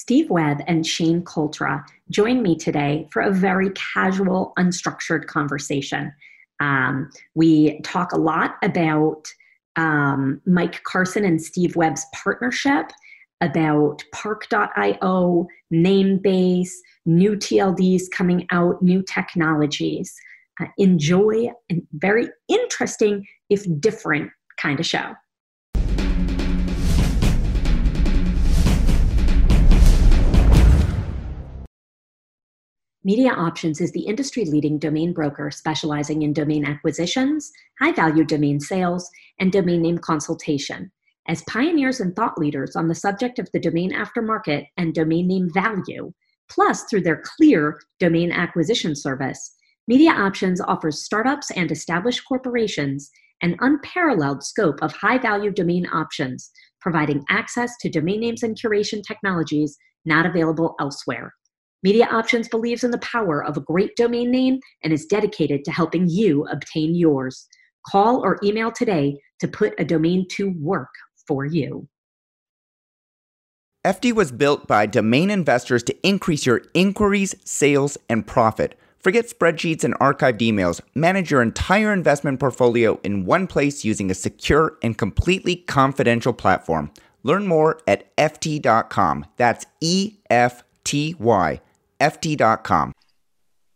Steve Webb and Shane Cultra join me today for a very casual, unstructured conversation. Um, we talk a lot about um, Mike Carson and Steve Webb's partnership, about Park.io, Namebase, new TLDs coming out, new technologies. Uh, enjoy a very interesting, if different, kind of show. Media Options is the industry leading domain broker specializing in domain acquisitions, high value domain sales, and domain name consultation. As pioneers and thought leaders on the subject of the domain aftermarket and domain name value, plus through their clear domain acquisition service, Media Options offers startups and established corporations an unparalleled scope of high value domain options, providing access to domain names and curation technologies not available elsewhere. Media Options believes in the power of a great domain name and is dedicated to helping you obtain yours. Call or email today to put a domain to work for you. Efty was built by domain investors to increase your inquiries, sales, and profit. Forget spreadsheets and archived emails. Manage your entire investment portfolio in one place using a secure and completely confidential platform. Learn more at Efty.com. That's E F T Y Efty.com.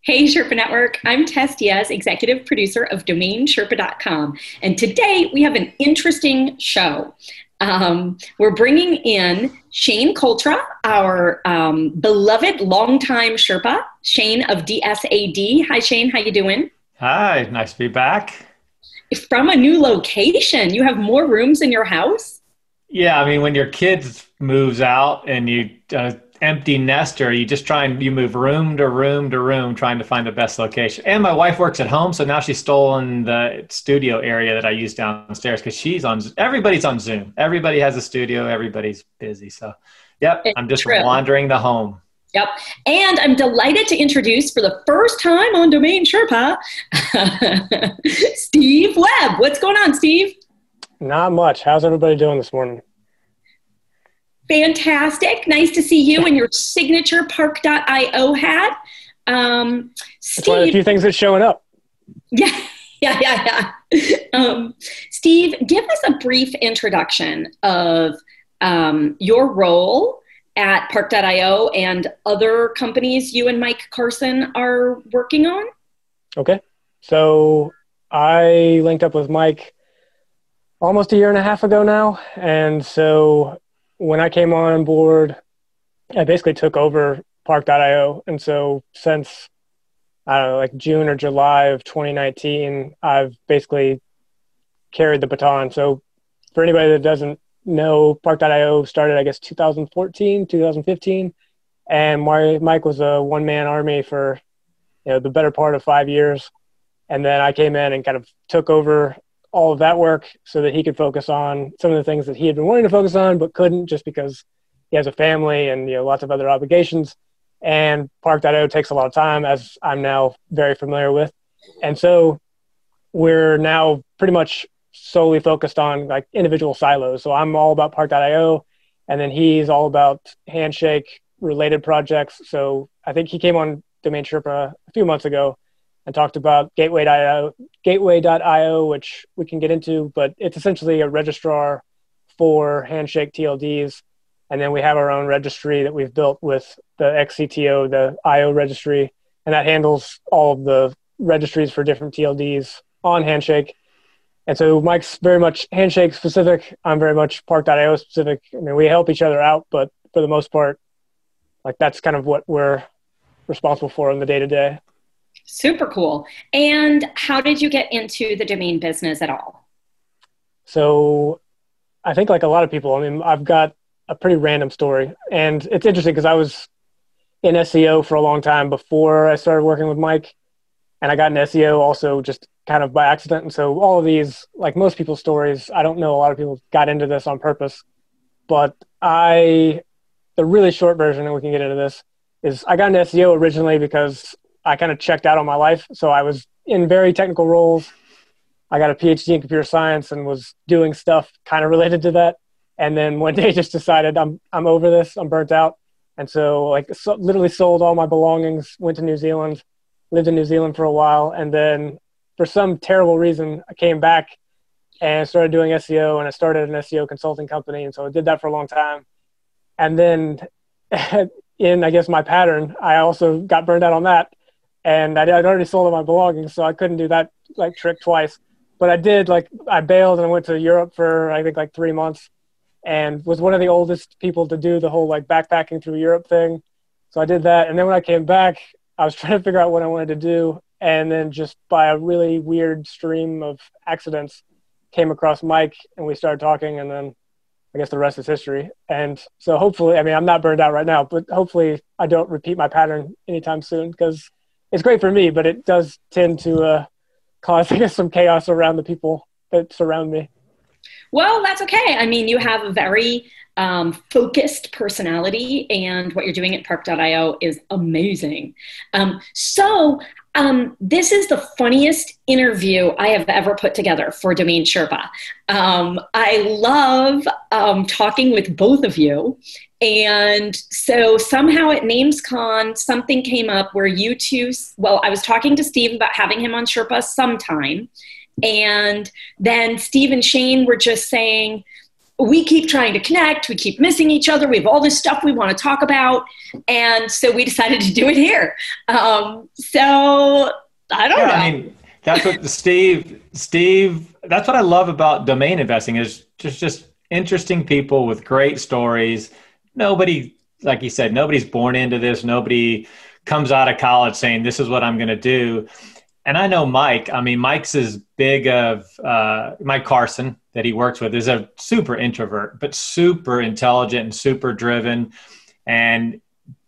Hey, Sherpa Network. I'm Tess Diaz, executive producer of DomainSherpa.com. And today we have an interesting show. Um, we're bringing in Shane Cultra, our um, beloved longtime Sherpa, Shane of DSAD. Hi, Shane. How you doing? Hi. Nice to be back. From a new location, you have more rooms in your house. Yeah, I mean, when your kids moves out and you uh, empty nester. You just try and you move room to room to room, trying to find the best location. And my wife works at home, so now she's stolen the studio area that I use downstairs because she's on. Everybody's on Zoom. Everybody has a studio. Everybody's busy. So, yep, it's I'm just true. wandering the home. Yep. And I'm delighted to introduce for the first time on Domain Sherpa, Steve Webb. What's going on, Steve? Not much. How's everybody doing this morning? Fantastic. Nice to see you in your signature park.io hat. Um, Steve, one of the few things that's showing up. Yeah, yeah, yeah, yeah. Um, Steve, give us a brief introduction of um, your role at park.io and other companies you and Mike Carson are working on. Okay. So I linked up with Mike almost a year and a half ago now. And so when I came on board, I basically took over Park.io. And so since I don't know, like June or July of 2019, I've basically carried the baton. So for anybody that doesn't know, Park.io started, I guess, 2014, 2015. And Mike was a one man army for you know the better part of five years. And then I came in and kind of took over all of that work so that he could focus on some of the things that he had been wanting to focus on but couldn't just because he has a family and you know lots of other obligations. And park.io takes a lot of time as i'm now very familiar with. And so we're now pretty much solely focused on like individual silos. So i'm all about park.io and then he's all about handshake related projects. So i think he came on domain sherpa a few months ago and talked about gateway.io, gateway.io, which we can get into, but it's essentially a registrar for Handshake TLDs. And then we have our own registry that we've built with the XCTO, the IO registry, and that handles all of the registries for different TLDs on Handshake. And so Mike's very much Handshake specific. I'm very much Park.io specific. I mean, we help each other out, but for the most part, like that's kind of what we're responsible for in the day to day. Super cool. And how did you get into the domain business at all? So, I think like a lot of people, I mean, I've got a pretty random story. And it's interesting because I was in SEO for a long time before I started working with Mike. And I got in SEO also just kind of by accident. And so, all of these, like most people's stories, I don't know a lot of people got into this on purpose. But I, the really short version, and we can get into this, is I got into SEO originally because I kind of checked out on my life. So I was in very technical roles. I got a PhD in computer science and was doing stuff kind of related to that. And then one day just decided I'm I'm over this. I'm burnt out. And so, like, so, literally sold all my belongings, went to New Zealand, lived in New Zealand for a while, and then for some terrible reason, I came back and started doing SEO, and I started an SEO consulting company, and so I did that for a long time. And then, in I guess my pattern, I also got burned out on that, and I'd already sold all my belongings, so I couldn't do that like trick twice. But I did like I bailed and I went to Europe for I think like three months, and was one of the oldest people to do the whole like backpacking through Europe thing. So I did that, and then when I came back, I was trying to figure out what I wanted to do, and then just by a really weird stream of accidents, came across Mike, and we started talking, and then I guess the rest is history. And so hopefully, I mean, I'm not burned out right now, but hopefully I don't repeat my pattern anytime soon because it's great for me, but it does tend to uh, cause I guess some chaos around the people that surround me. Well, that's okay. I mean, you have a very um, focused personality, and what you're doing at Park.io is amazing. Um, so, um, this is the funniest interview I have ever put together for Domain Sherpa. Um, I love um, talking with both of you. And so somehow at NamesCon, something came up where you two, well, I was talking to Steve about having him on Sherpa sometime. And then Steve and Shane were just saying, we keep trying to connect, we keep missing each other, we have all this stuff we want to talk about. And so we decided to do it here. Um, so I don't yeah, know. I mean, that's what Steve, Steve, that's what I love about domain investing is just, just interesting people with great stories. Nobody, like you said, nobody's born into this. Nobody comes out of college saying, this is what I'm going to do and I know Mike. I mean, Mike's as big of uh, Mike Carson that he works with is a super introvert, but super intelligent and super driven. And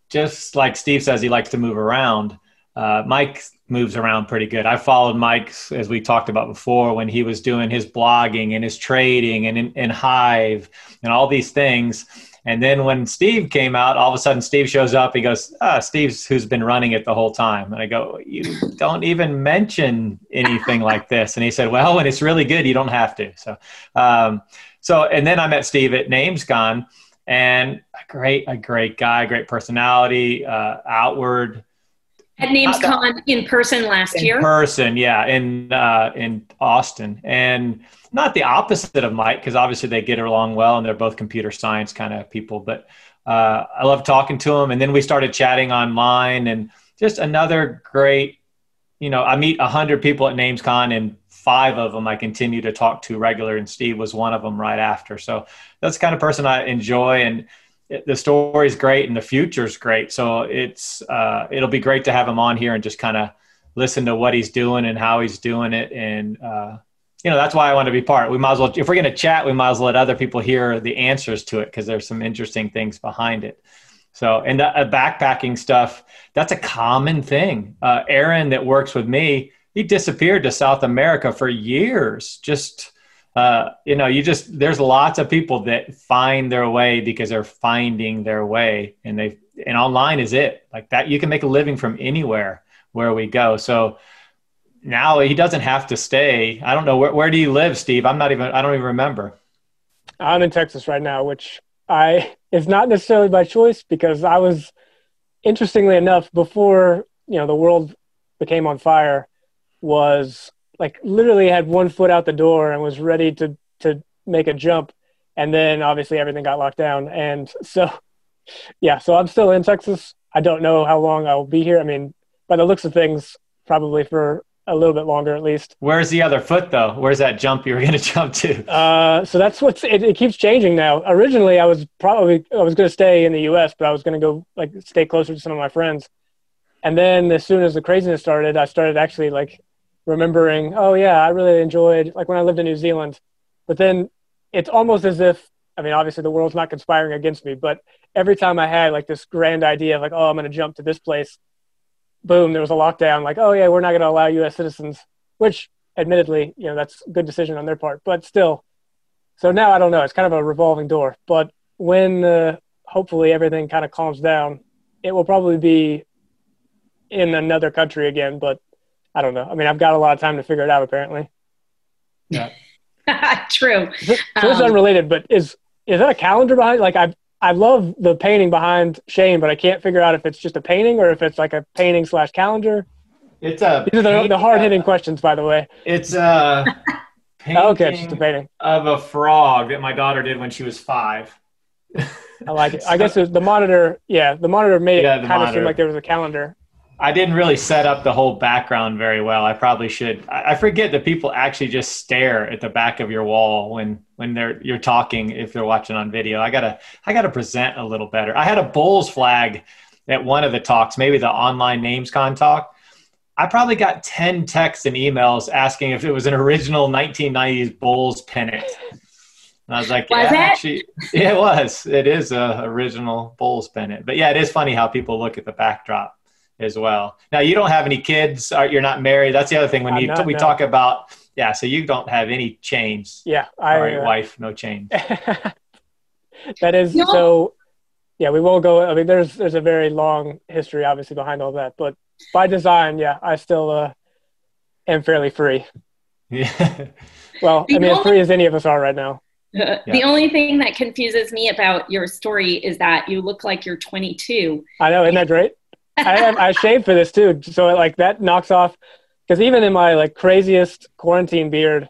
just like Steve says, he likes to move around. Uh, Mike moves around pretty good. I followed Mike, as we talked about before, when he was doing his blogging and his trading and in, in Hive and all these things. And then when Steve came out, all of a sudden Steve shows up. He goes, ah, Steve's who's been running it the whole time. And I go, you don't even mention anything like this. And he said, well, when it's really good, you don't have to. So, um, so, and then I met Steve at NamesCon and a great, a great guy, great personality, uh, outward. At NamesCon in person last in year? In person, yeah, in, uh, in Austin. And, not the opposite of Mike, because obviously they get along well and they're both computer science kind of people. But uh, I love talking to him. And then we started chatting online and just another great, you know, I meet a hundred people at NamesCon and five of them I continue to talk to regular and Steve was one of them right after. So that's the kind of person I enjoy and it, the story is great and the future is great. So it's, uh, it'll be great to have him on here and just kind of listen to what he's doing and how he's doing it. And, uh, you know that's why I want to be part. We might as well, if we're going to chat, we might as well let other people hear the answers to it because there's some interesting things behind it. So, and the uh, backpacking stuff, that's a common thing. Uh, Aaron, that works with me, he disappeared to South America for years. Just, uh, you know, you just, there's lots of people that find their way because they're finding their way and they, and online is it like that. You can make a living from anywhere where we go. So, now he doesn't have to stay. I don't know where where do you live, Steve? I'm not even I don't even remember. I'm in Texas right now, which I is not necessarily by choice because I was interestingly enough before, you know, the world became on fire was like literally had one foot out the door and was ready to to make a jump and then obviously everything got locked down and so yeah, so I'm still in Texas. I don't know how long I'll be here. I mean, by the looks of things, probably for a little bit longer at least. Where's the other foot though? Where's that jump you were going to jump to? Uh, so that's what's it, it, keeps changing now. Originally, I was probably I was going to stay in the U.S., but I was going to go like stay closer to some of my friends. And then as soon as the craziness started, I started actually like remembering, oh yeah, I really enjoyed like when I lived in New Zealand. But then it's almost as if I mean, obviously the world's not conspiring against me, but every time I had like this grand idea of like, oh, I'm going to jump to this place, boom, there was a lockdown. Like, oh yeah, we're not going to allow U.S. citizens, which admittedly, you know, that's a good decision on their part, but still. So now I don't know. It's kind of a revolving door. But when uh, hopefully everything kind of calms down, it will probably be in another country again. But I don't know. I mean, I've got a lot of time to figure it out. Apparently. Yeah. True. So, so um, it's unrelated, but is is that a calendar behind? Like I I love the painting behind Shane, but I can't figure out if it's just a painting or if it's like a painting slash calendar. It's a. These are the, the hard hitting questions, by the way. It's a. Oh, okay, it's just a painting of a frog that my daughter did when she was five. I like it. I guess it the monitor. Yeah, the monitor made yeah, it kind of seem like there was a calendar. I didn't really set up the whole background very well. I probably should. I forget that people actually just stare at the back of your wall when when they're you're talking if they're watching on video. I gotta I gotta present a little better. I had a Bulls flag at one of the talks, maybe the online names con talk. I probably got ten texts and emails asking if it was an original 1990s Bulls pennant. And I was like, was yeah, actually, yeah, it was. It is a original Bulls pennant. But yeah, it is funny how people look at the backdrop as well. Now you don't have any kids. You're not married. That's the other thing when I'm you not, we no. talk about. Yeah, so you don't have any chains. Yeah, I. All right, uh, wife, no chains. that is no. so. Yeah, we won't go. I mean, there's there's a very long history, obviously, behind all that. But by design, yeah, I still uh, am fairly free. Yeah. well, I mean, as free as any of us are right now. Uh, yeah. The only thing that confuses me about your story is that you look like you're 22. I know, isn't that great? I, I shaved for this too, so like that knocks off. Because even in my like craziest quarantine beard,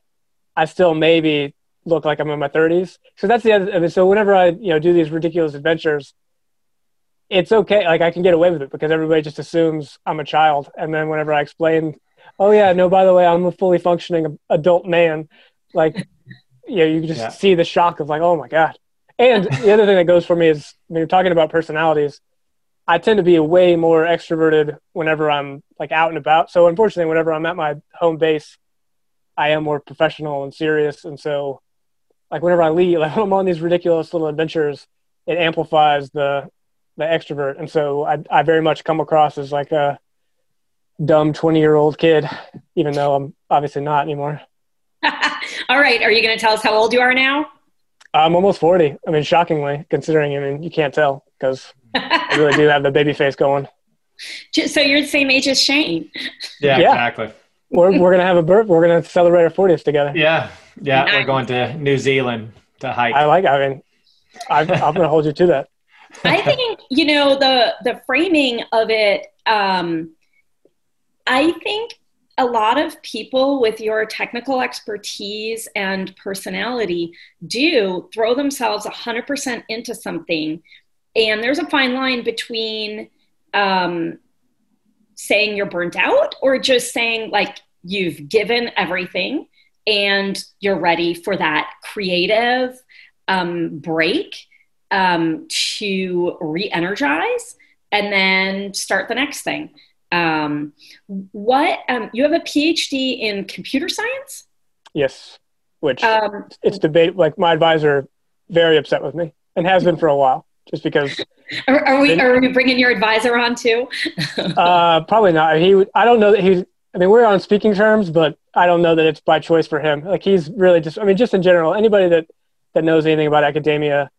I still maybe look like I'm in my 30s. So that's the other. So whenever I you know do these ridiculous adventures, it's okay. Like I can get away with it because everybody just assumes I'm a child. And then whenever I explain, oh yeah, no, by the way, I'm a fully functioning adult man. Like, you know, you just yeah. see the shock of like, oh my god. And the other thing that goes for me is when you're talking about personalities, I tend to be way more extroverted whenever I'm like out and about. So unfortunately, whenever I'm at my home base, I am more professional and serious. And so, like whenever I leave, like when I'm on these ridiculous little adventures, it amplifies the the extrovert. And so I I very much come across as like a dumb 20 year old kid, even though I'm obviously not anymore. All right, are you going to tell us how old you are now? I'm almost 40. I mean, shockingly, considering I mean you can't tell because I really do have the baby face going. So you're the same age as Shane. Yeah, yeah. exactly. We're we're gonna have a birth. We're gonna celebrate our 40th together. Yeah, yeah. Nice. We're going to New Zealand to hike. I like. I mean, I'm, I'm gonna hold you to that. I think you know the the framing of it. Um, I think a lot of people with your technical expertise and personality do throw themselves 100% into something and there's a fine line between um, saying you're burnt out or just saying like you've given everything and you're ready for that creative um, break um, to re energize and then start the next thing. Um, what um, you have a PhD in computer science? Yes, which um, it's debate. Like my advisor, very upset with me and has been for a while just because. Are, are we are we bringing your advisor on too? uh, probably not. He, I don't know that he's. I mean, we're on speaking terms, but I don't know that it's by choice for him. Like he's really just. I mean, just in general, anybody that that knows anything about academia,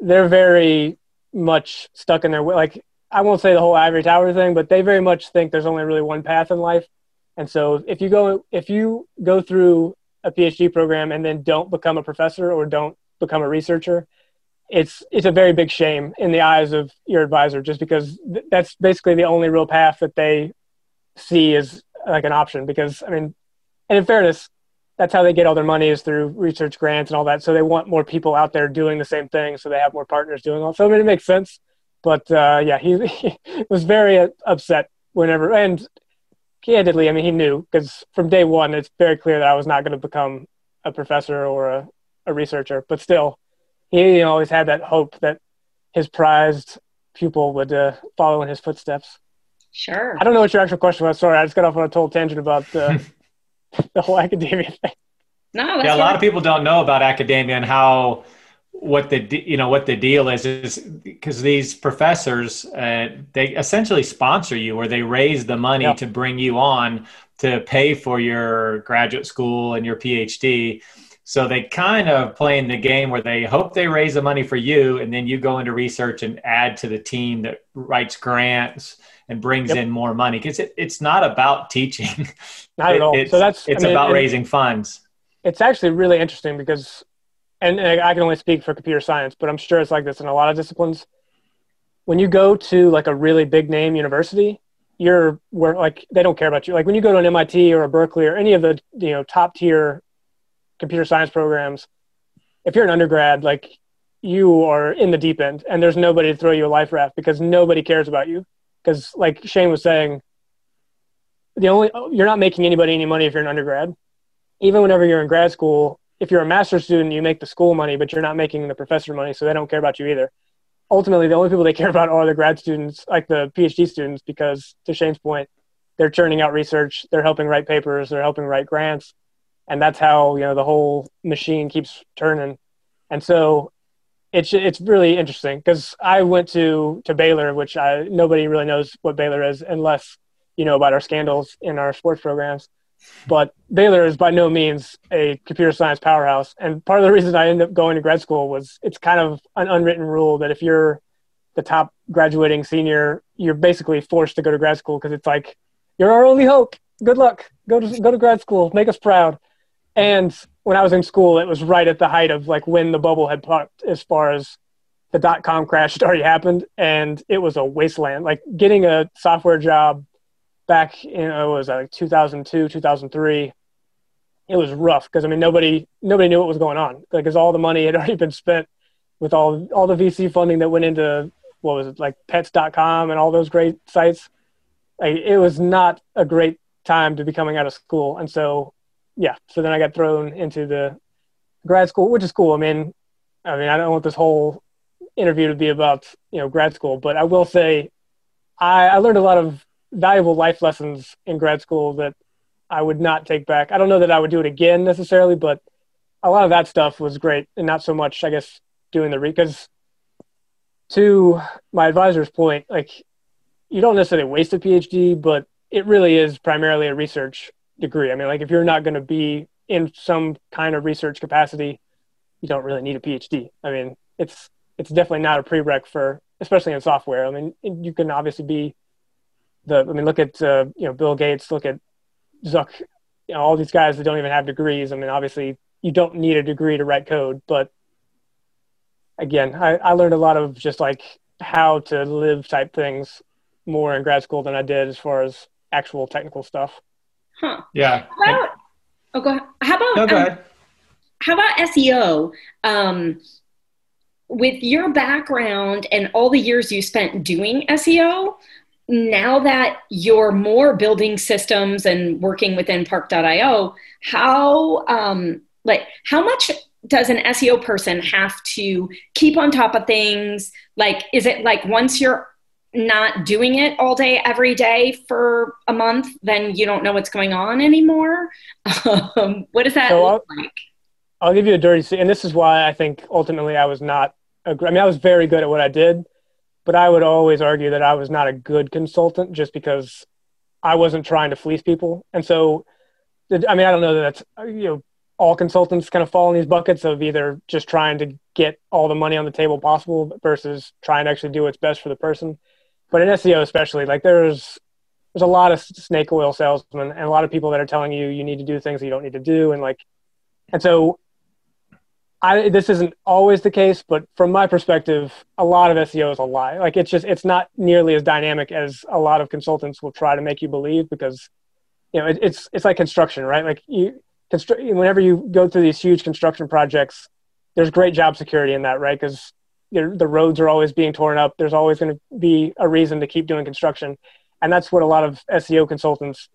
they're very much stuck in their way. like. I won't say the whole ivory tower thing, but they very much think there's only really one path in life. And so if you go if you go through a PhD program and then don't become a professor or don't become a researcher, it's it's a very big shame in the eyes of your advisor just because th- that's basically the only real path that they see as like an option because i mean and in fairness that's how they get all their money is through research grants and all that. So they want more people out there doing the same thing so they have more partners doing all so i mean it makes sense. But uh, yeah he, he, was very upset whenever and candidly i mean he knew because from day one it's very clear that i was not going to become a professor or a, a researcher but still he always had that hope that his prized pupil would uh, follow in his footsteps. Sure. I don't know what your actual question was. Sorry, I just got off on a total tangent about uh, the whole academia thing. No, yeah, a lot of people don't know about academia and how what the you know what the deal is is because these professors uh, they essentially sponsor you or they raise the money yep. to bring you on to pay for your graduate school and your PhD so they kind of playing the game where they hope they raise the money for you, and then you go into research and add to the team that writes grants and brings yep. in more money because it, it's not about teaching. Not at all. so that's it's I mean, about raising funds. It's actually really interesting because and, and I can only speak for computer science, but I'm sure it's like this in a lot of disciplines. When you go to like a really big name university, you're where like they don't care about you. Like when you go to an MIT or a Berkeley or any of the you know top tier computer science programs, if you're an undergrad, like you are in the deep end and there's nobody to throw you a life raft because nobody cares about you. Because like Shane was saying, the only oh, you're not making anybody any money if you're an undergrad. Even whenever you're in grad school, if you're a master's student, you make the school money, but you're not making the professor money, so they don't care about you either. Ultimately, the only people they care about are the grad students, like the PhD students, because to Shane's point, they're churning out research, they're helping write papers, they're helping write grants, and that's how you know the whole machine keeps turning. And so it's it's really interesting because I went to to Baylor, which I nobody really knows what Baylor is unless you know about our scandals in our sports programs. But Baylor is by no means a computer science powerhouse. And part of the reason I ended up going to grad school was it's kind of an unwritten rule that if you're the top graduating senior, you're basically forced to go to grad school because it's like, you're our only hope. Good luck. Go to, go to grad school. Make us proud. And when I was in school, it was right at the height of like when the bubble had popped as far as the dot com crash had already happened. And it was a wasteland. Like getting a software job back in oh, it was like 2002 2003 it was rough because i mean nobody nobody knew what was going on because all the money had already been spent with all all the vc funding that went into what was it like pets.com and all those great sites like, it was not a great time to be coming out of school and so yeah so then i got thrown into the grad school which is cool i mean i mean i don't want this whole interview to be about you know grad school but i will say i i learned a lot of valuable life lessons in grad school that I would not take back. I don't know that I would do it again necessarily, but a lot of that stuff was great, and not so much, I guess, doing the because to my advisor's point, like you don't necessarily waste a PhD, but it really is primarily a research degree. I mean, like if you're not going to be in some kind of research capacity, you don't really need a PhD. I mean, it's it's definitely not a prereq for, especially in software. I mean, you can obviously be the I mean, look at uh, you know Bill Gates, look at Zuck, you know, all these guys that don't even have degrees. I mean, obviously you don't need a degree to write code, but again, I, I learned a lot of just like how to live type things more in grad school than I did as far as actual technical stuff. Huh. Yeah. How about, oh, go ahead. How about, no, go um, how about SEO? Um, with your background and all the years you spent doing SEO, now that you're more building systems and working within park.io how um, like how much does an seo person have to keep on top of things like is it like once you're not doing it all day every day for a month then you don't know what's going on anymore um, what does that so look I'll, like i'll give you a dirty and this is why i think ultimately i was not i mean i was very good at what i did but I would always argue that I was not a good consultant just because I wasn't trying to fleece people. And so, I mean, I don't know that that's, you know, all consultants kind of fall in these buckets of either just trying to get all the money on the table possible versus trying to actually do what's best for the person. But in SEO, especially, like there's, there's a lot of snake oil salesmen and a lot of people that are telling you you need to do things that you don't need to do. And like, and so I, this isn't always the case, but from my perspective, a lot of SEO is a lie. Like it's just it's not nearly as dynamic as a lot of consultants will try to make you believe because you know it, it's it's like construction, right? Like you construct whenever you go through these huge construction projects, there's great job security in that, right? Because the roads are always being torn up. There's always going to be a reason to keep doing construction, and that's what a lot of SEO consultants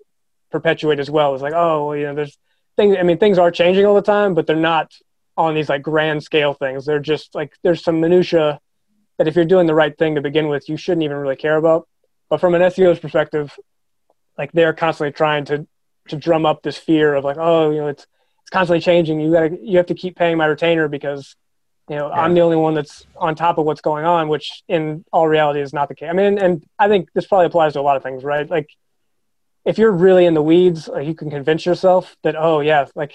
perpetuate as well. Is like, oh, well, you know, there's things. I mean, things are changing all the time, but they're not on these like grand scale things. They're just like there's some minutia that if you're doing the right thing to begin with, you shouldn't even really care about. But from an SEO's perspective, like they're constantly trying to to drum up this fear of like, oh, you know, it's it's constantly changing. You gotta you have to keep paying my retainer because you know yeah. I'm the only one that's on top of what's going on, which in all reality is not the case. I mean, and I think this probably applies to a lot of things, right? Like if you're really in the weeds, like you can convince yourself that oh yeah, like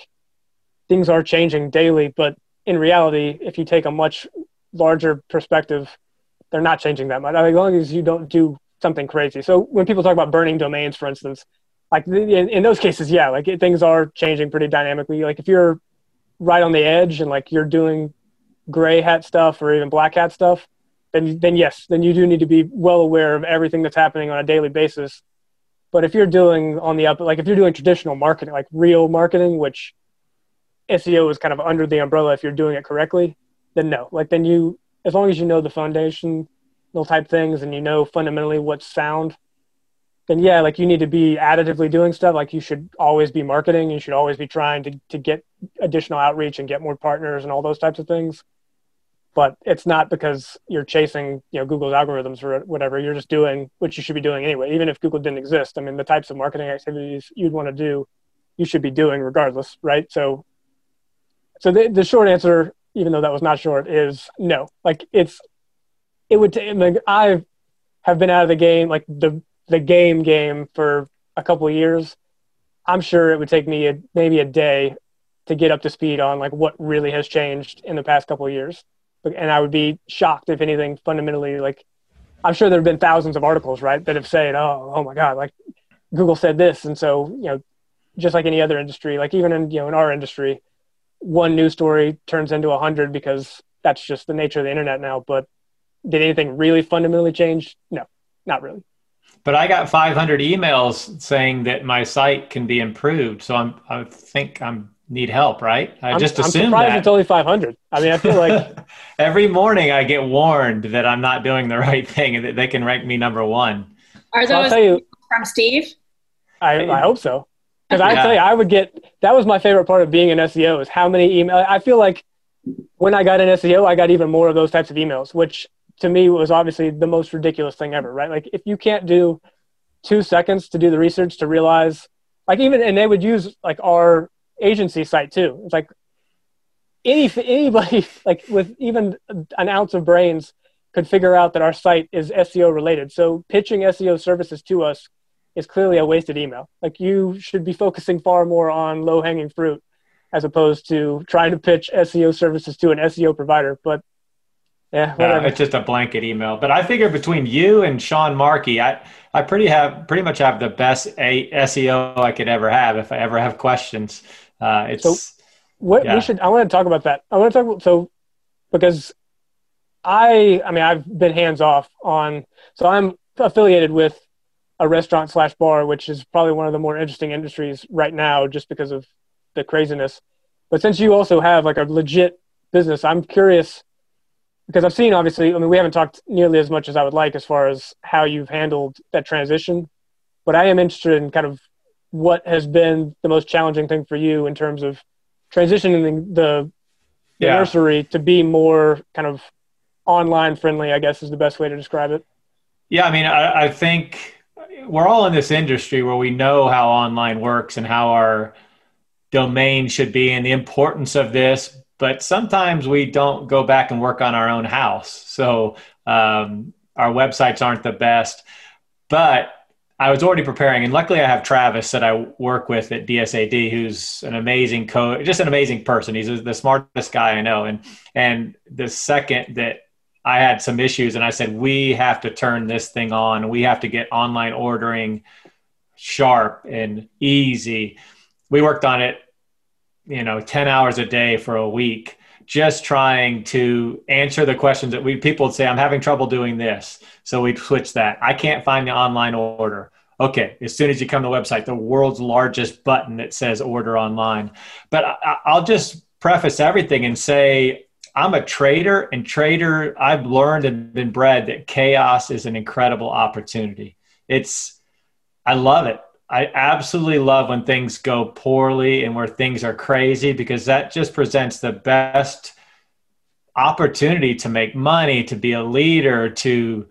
things are changing daily, but in reality, if you take a much larger perspective, they're not changing that much. I mean, As long as you don't do something crazy. So when people talk about burning domains, for instance, like in, in those cases, yeah, like things are changing pretty dynamically. Like if you're right on the edge and like you're doing gray hat stuff or even black hat stuff, then then yes, then you do need to be well aware of everything that's happening on a daily basis. But if you're doing on the up, like if you're doing traditional marketing, like real marketing, which SEO is kind of under the umbrella if you're doing it correctly, then no. Like then you, as long as you know the foundational type things and you know fundamentally what's sound, then yeah, like you need to be additively doing stuff. Like you should always be marketing. You should always be trying to to get additional outreach and get more partners and all those types of things. But it's not because you're chasing, you know, Google's algorithms or whatever. You're just doing what you should be doing anyway. Even if Google didn't exist, I mean, the types of marketing activities you'd want to do, you should be doing regardless, right? So, so the the short answer, even though that was not short, is no. Like it's, it would. T- like I have been out of the game, like the the game game for a couple of years, I'm sure it would take me a, maybe a day to get up to speed on like what really has changed in the past couple of years. And I would be shocked if anything fundamentally like I'm sure there have been thousands of articles, right, that have said, "Oh, oh my God, like Google said this," and so you know, just like any other industry, like even in you know in our industry, one news story turns into a hundred because that's just the nature of the internet now. But did anything really fundamentally change? No, not really but I got 500 emails saying that my site can be improved. So I'm, I think I'm need help, right? I I'm, just assume I'm surprised that. it's only 500. I mean, I feel like every morning I get warned that I'm not doing the right thing and that they can rank me number one. Are those so you, from Steve? I, I hope so. Because I tell you, I would get that was my favorite part of being an SEO is how many email. I feel like when I got an SEO, I got even more of those types of emails, which to me was obviously the most ridiculous thing ever, right? Like if you can't do two seconds to do the research to realize, like even and they would use like our agency site too. It's like any anybody like with even an ounce of brains could figure out that our site is SEO related. So pitching SEO services to us is clearly a wasted email. Like you should be focusing far more on low hanging fruit as opposed to trying to pitch SEO services to an SEO provider. But yeah, uh, it's just a blanket email. But I figure between you and Sean Markey, I I pretty have pretty much have the best a- SEO I could ever have if I ever have questions. Uh, it's so what yeah. we should. I want to talk about that. I want to talk about so because I I mean I've been hands off on so I'm affiliated with a restaurant slash bar, which is probably one of the more interesting industries right now, just because of the craziness. But since you also have like a legit business, I'm curious because I've seen obviously, I mean, we haven't talked nearly as much as I would like as far as how you've handled that transition, but I am interested in kind of what has been the most challenging thing for you in terms of transitioning the, the yeah. nursery to be more kind of online friendly, I guess is the best way to describe it. Yeah, I mean, I, I think we're all in this industry where we know how online works and how our domain should be and the importance of this but sometimes we don't go back and work on our own house. So um, our websites aren't the best. But I was already preparing, and luckily I have Travis that I work with at DSAD, who's an amazing coach, just an amazing person. He's the smartest guy I know. And and the second that I had some issues, and I said we have to turn this thing on. We have to get online ordering sharp and easy. We worked on it you know 10 hours a day for a week just trying to answer the questions that we people would say i'm having trouble doing this so we'd switch that i can't find the online order okay as soon as you come to the website the world's largest button that says order online. But I, i'll just preface everything and say i'm a trader and trader i've learned and been bred that chaos is an incredible opportunity. It's i love it. I absolutely love when things go poorly and where things are crazy because that just presents the best opportunity to make money, to be a leader, to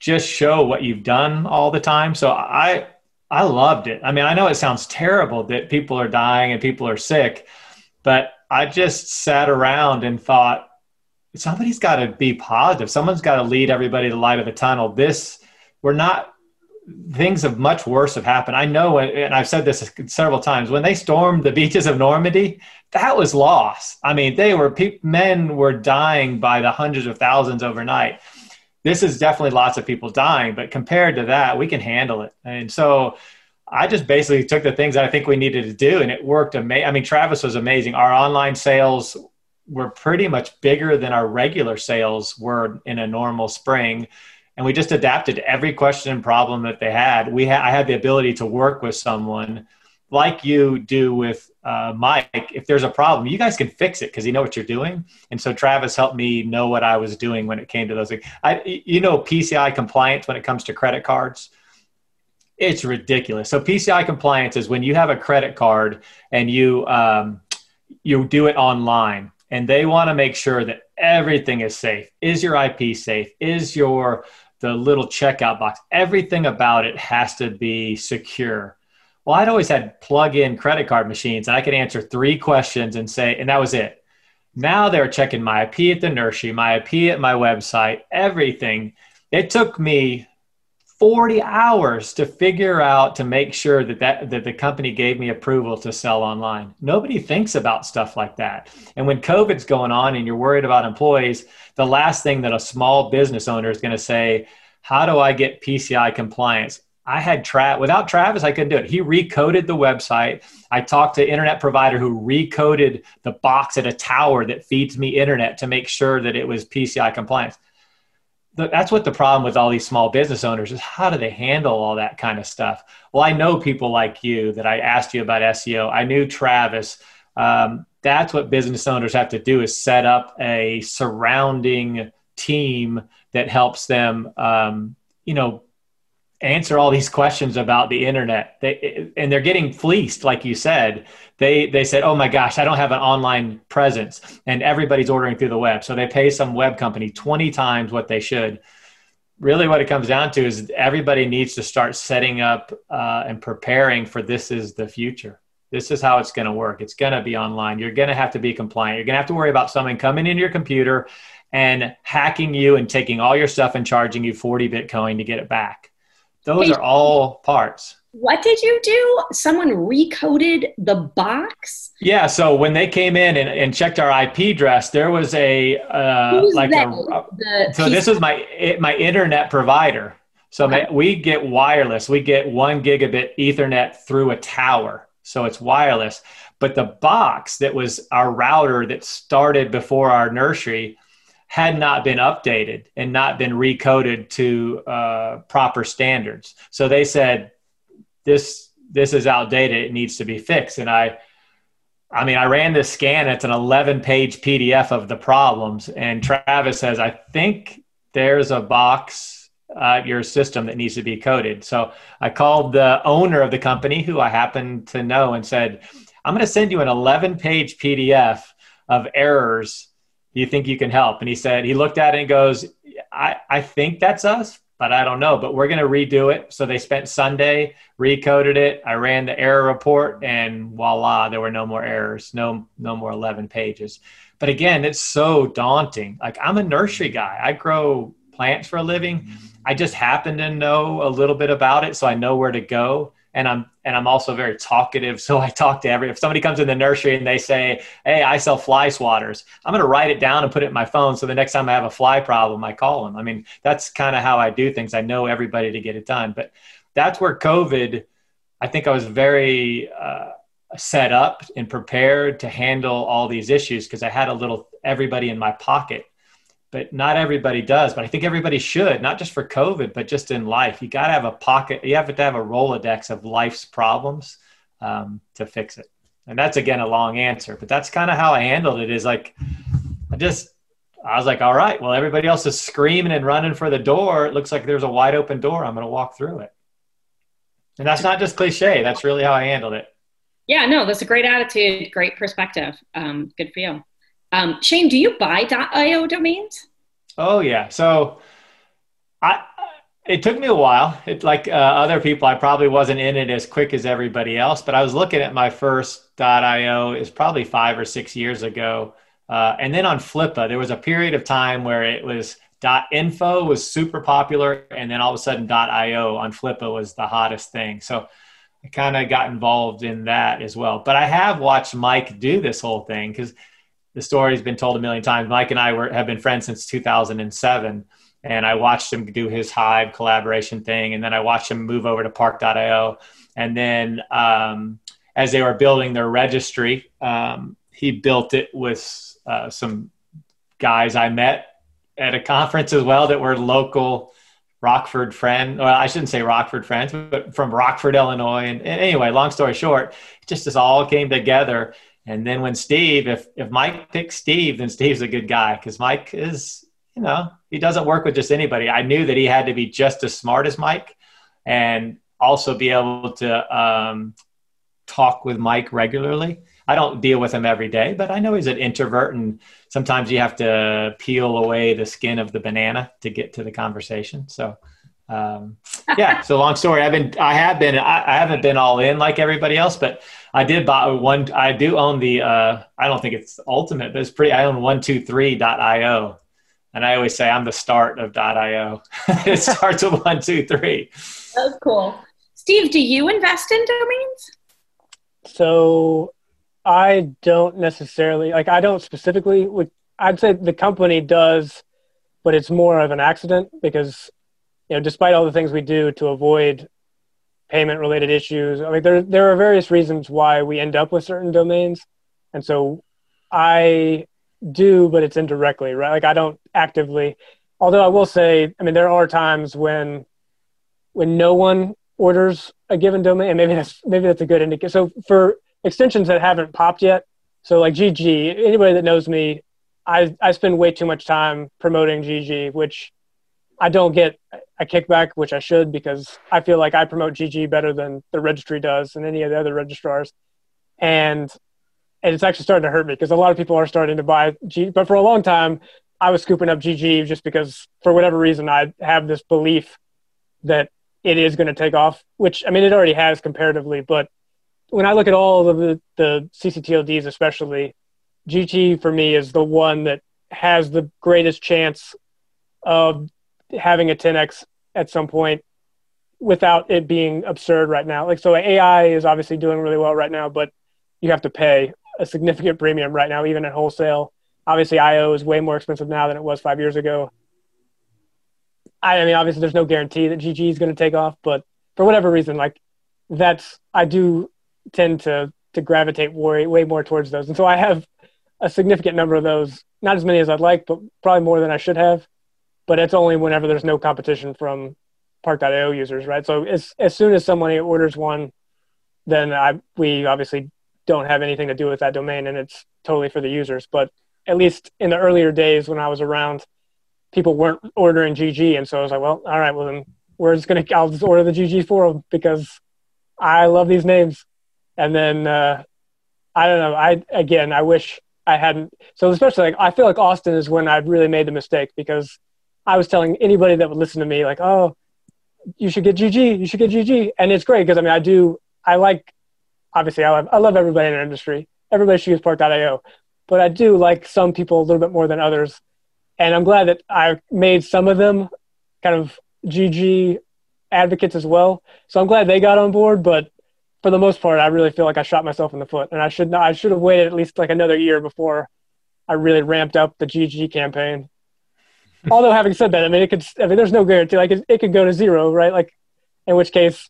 just show what you've done all the time. So I I loved it. I mean, I know it sounds terrible that people are dying and people are sick, but I just sat around and thought somebody's got to be positive. Someone's got to lead everybody to the light of the tunnel. This we're not things of much worse have happened. I know, and I've said this several times, when they stormed the beaches of Normandy, that was loss. I mean, they were men were dying by the hundreds of thousands overnight. This is definitely lots of people dying, but compared to that, we can handle it. And so I just basically took the things that I think we needed to do, and it worked. Ama- I mean, Travis was amazing. Our online sales were pretty much bigger than our regular sales were in a normal spring, and we just adapted every question and problem that they had. We had I had the ability to work with someone like you do with uh, Mike. If there's a problem, you guys can fix it because you know what you're doing. And so Travis helped me know what I was doing when it came to those things. I, you know, PCI compliance when it comes to credit cards it's ridiculous. So PCI compliance is when you have a credit card and you um, you do it online, and they want to make sure that everything is safe. Is your IP safe? Is your the little checkout box? Everything about it has to be secure. Well, I'd always had plug-in credit card machines, and I could answer three questions and say, and that was it. Now they're checking my IP at the nursery, my IP at my website, everything. It took me 40 hours to figure out to make sure that, that that the company gave me approval to sell online nobody thinks about stuff like that and when covid's going on and you're worried about employees the last thing that a small business owner is going to say how do i get pci compliance i had tra- without travis i couldn't do it. He recoded the website. I talked to internet provider who recoded the box at a tower that feeds me internet to make sure that it was pci compliance. That's what the problem with all these small business owners is how do they handle all that kind of stuff? Well i know people like you that i asked you about seo i knew travis. Um, that's what business owners have to do is set up a surrounding team that helps them um, you know answer all these questions about the internet. They, and they're getting fleeced like you said. They they said oh my gosh i don't have an online presence. And everybody's ordering through the web. So they pay some web company 20 times what they should. Really what it comes down to is everybody needs to start setting up uh, and preparing for this is the future. This is how it's going to work. It's going to be online. You're going to have to be compliant. You're going to have to worry about someone coming into your computer and hacking you and taking all your stuff and charging you 40 bitcoin to get it back those are all parts. What did you do? Someone recoded the box? Yeah. So when they came in and, and checked our IP address, there was a uh, like that? a. So this was my my internet provider. So okay. we get wireless. We get one gigabit Ethernet through a tower. So it's wireless. But the box that was our router that started before our nursery had not been updated and not been recoded to uh, proper standards. So they said, "This this is outdated. It needs to be fixed." And I, I mean, I ran this scan. It's an 11 page PDF of the problems. And Travis says, "I think there's a box at your system that needs to be coded." So I called the owner of the company, who I happen to know, and said, "I'm going to send you an 11 page PDF of errors." Do you think you can help? And he said, he looked at it and goes, I, I think that's us, but I don't know. But we're going to redo it. So they spent Sunday, recoded it. I ran the error report, and voila, there were no more errors, no no more 11 pages. But again, it's so daunting. Like I'm a nursery guy. I grow plants for a living. Mm-hmm. I just happen to know a little bit about it, so I know where to go and I'm and I'm also very talkative. So I talk to every if somebody comes in the nursery and they say, "Hey, I sell fly swatters," I'm going to write it down and put it in my phone. So the next time I have a fly problem, I call them. I mean, that's kind of how I do things. I know everybody to get it done. But that's where COVID. I think I was very uh, set up and prepared to handle all these issues because I had a little everybody in my pocket but not everybody does. But I think everybody should, not just for COVID, but just in life. You got to have a pocket. You have to have a Rolodex of life's problems um, to fix it. And that's again a long answer, but that's kind of how I handled it. Is like I just I was like, all right, well, everybody else is screaming and running for the door. It looks like there's a wide open door. I'm going to walk through it. And that's not just cliche. That's really how I handled it. Yeah, no, that's a great attitude, great perspective. Um, good for you. Um, Shane, do you buy .io domains? Oh yeah. So I it took me a while. It like uh, other people, I probably wasn't in it as quick as everybody else. But I was looking at my first .io is probably five or six years ago, uh, and then on Flippa, there was a period of time where it was .info was super popular, and then all of a sudden .io on Flippa was the hottest thing. So I kind of got involved in that as well. But I have watched Mike do this whole thing because the story's been told a million times. Mike and I were, have been friends since 2007. and I watched him do his Hive collaboration thing, and then I watched him move over to Park.io, and then um, as they were building their registry, um, he built it with uh, some guys I met at a conference as well that were local Rockford friend. Well, I shouldn't say Rockford friends, but from Rockford, Illinois. And, and anyway, long story short, just this all came together. And then when Steve, if if Mike picks Steve, then Steve's a good guy because Mike is, you know, he doesn't work with just anybody. I knew that he had to be just as smart as Mike, and also be able to um, talk with Mike regularly. I don't deal with him every day, but I know he's an introvert, and sometimes you have to peel away the skin of the banana to get to the conversation. So, um, yeah. So long story. I've been, I have been, I, I, haven't been all in like everybody else, but I did buy one. I do own the. Uh, I don't think it's ultimate, but it's pretty. I own one two three io, and I always say I'm the start of io. it starts with one two three. That's cool. Steve, do you invest in domains? So I don't necessarily like I don't specifically would I'd say the company does, but it's more of an accident because you know, despite all the things we do to avoid payment related issues, I mean there there are various reasons why we end up with certain domains. And so I do, but it's indirectly, right? Like I don't actively although I will say, I mean there are times when when no one orders a given domain, and maybe that's maybe that's a good indicator. So for extensions that haven't popped yet. So like GG, anybody that knows me, I I spend way too much time promoting GG, which I don't get a kickback, which I should because I feel like I promote GG better than the registry does and any of the other registrars, and and it's actually starting to hurt me because a lot of people are starting to buy G. But for a long time, I was scooping up GG just because for whatever reason I have this belief that it is going to take off, which I mean it already has comparatively, but when I look at all of the, the CCTLDs, especially, GT for me is the one that has the greatest chance of having a 10x at some point without it being absurd right now. Like, so AI is obviously doing really well right now, but you have to pay a significant premium right now, even at wholesale. Obviously, IO is way more expensive now than it was five years ago. I, mean, obviously, there's no guarantee that GG is going to take off, but for whatever reason, like that's I do tend to to gravitate way way more towards those, and so I have a significant number of those. Not as many as I'd like, but probably more than I should have. But it's only whenever there's no competition from Park.io users, right? So as as soon as somebody orders one, then I we obviously don't have anything to do with that domain, and it's totally for the users. But at least in the earlier days when I was around, people weren't ordering GG, and so I was like, well, all right, well then we're just gonna I'll just order the GG for them because I love these names and then uh, I don't know. I again, I wish I hadn't. So especially like I feel like Austin is when I really made the mistake because I was telling anybody that would listen to me like, oh, you should get GG, you should get GG, and it's great because I mean I do I like obviously I love I love everybody in our industry. Everybody should use Park.io, but I do like some people a little bit more than others, and I'm glad that I made some of them kind of GG advocates as well. So I'm glad they got on board, but for the most part, I really feel like I shot myself in the foot, and I should not, I should have waited at least like another year before I really ramped up the GG campaign. Although having said that, I mean, it could, I mean, there's no guarantee. Like it, it could go to zero, right? Like, in which case,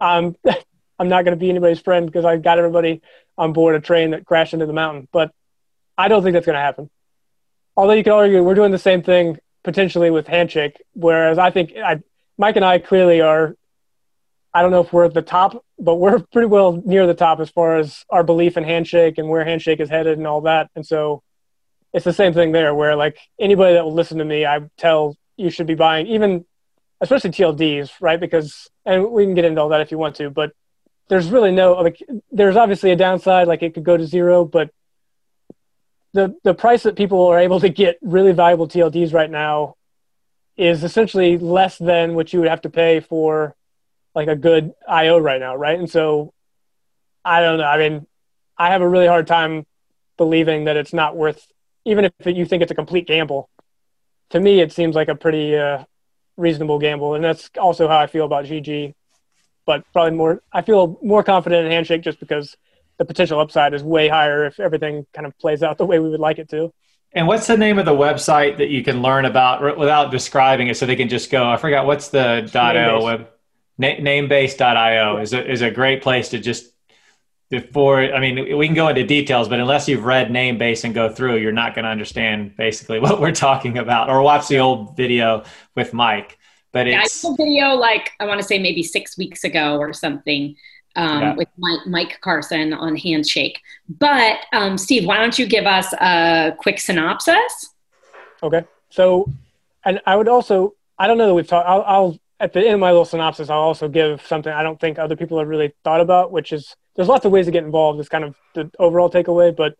I'm, I'm not going to be anybody's friend because I got everybody on board a train that crashed into the mountain. But I don't think that's going to happen. Although you could argue we're doing the same thing potentially with Handshake, whereas I think I, Mike and I clearly are I don't know if we're at the top, but we're pretty well near the top as far as our belief in Handshake and where Handshake is headed and all that. And so it's the same thing there, where like anybody that will listen to me, I tell you should be buying, even especially TLDs, right? Because and we can get into all that if you want to, but there's really no like there's obviously a downside, like it could go to zero, but the the price that people are able to get really valuable TLDs right now is essentially less than what you would have to pay for like a good IO right now, right? And so I don't know. I mean, I have a really hard time believing that it's not worth, even if you think it's a complete gamble. To me, it seems like a pretty uh, reasonable gamble, and that's also how I feel about GG. But probably more, I feel more confident in Handshake just because the potential upside is way higher if everything kind of plays out the way we would like it to. And what's the name of the website that you can learn about without describing it so they can just go? I forgot what's the .io web Na- namebase.io is a, is a great place to just before i mean we can go into details but unless you've read Namebase and go through you're not going to understand basically what we're talking about or watch the old video with mike but it's yeah, I video like i want to say maybe six weeks ago or something um, yeah. with mike, mike, carson on handshake. But um, steve why don't you give us a quick synopsis? Okay. So and i would also i don't know that we've talked I'll, I'll at the end of my little synopsis, I'll also give something I don't think other people have really thought about, which is there's lots of ways to get involved. Is kind of the overall takeaway, but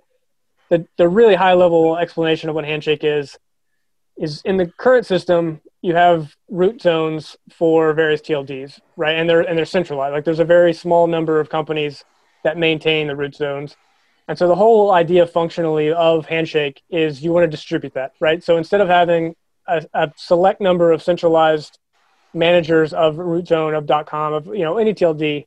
the the really high level explanation of what Handshake is is in the current system you have root zones for various TLDs, right? And they're and they're centralized. Like there's a very small number of companies that maintain the root zones. And so the whole idea functionally of Handshake is you want to distribute that, right? So instead of having a, a select number of centralized managers of root zone of .com of you know any TLD,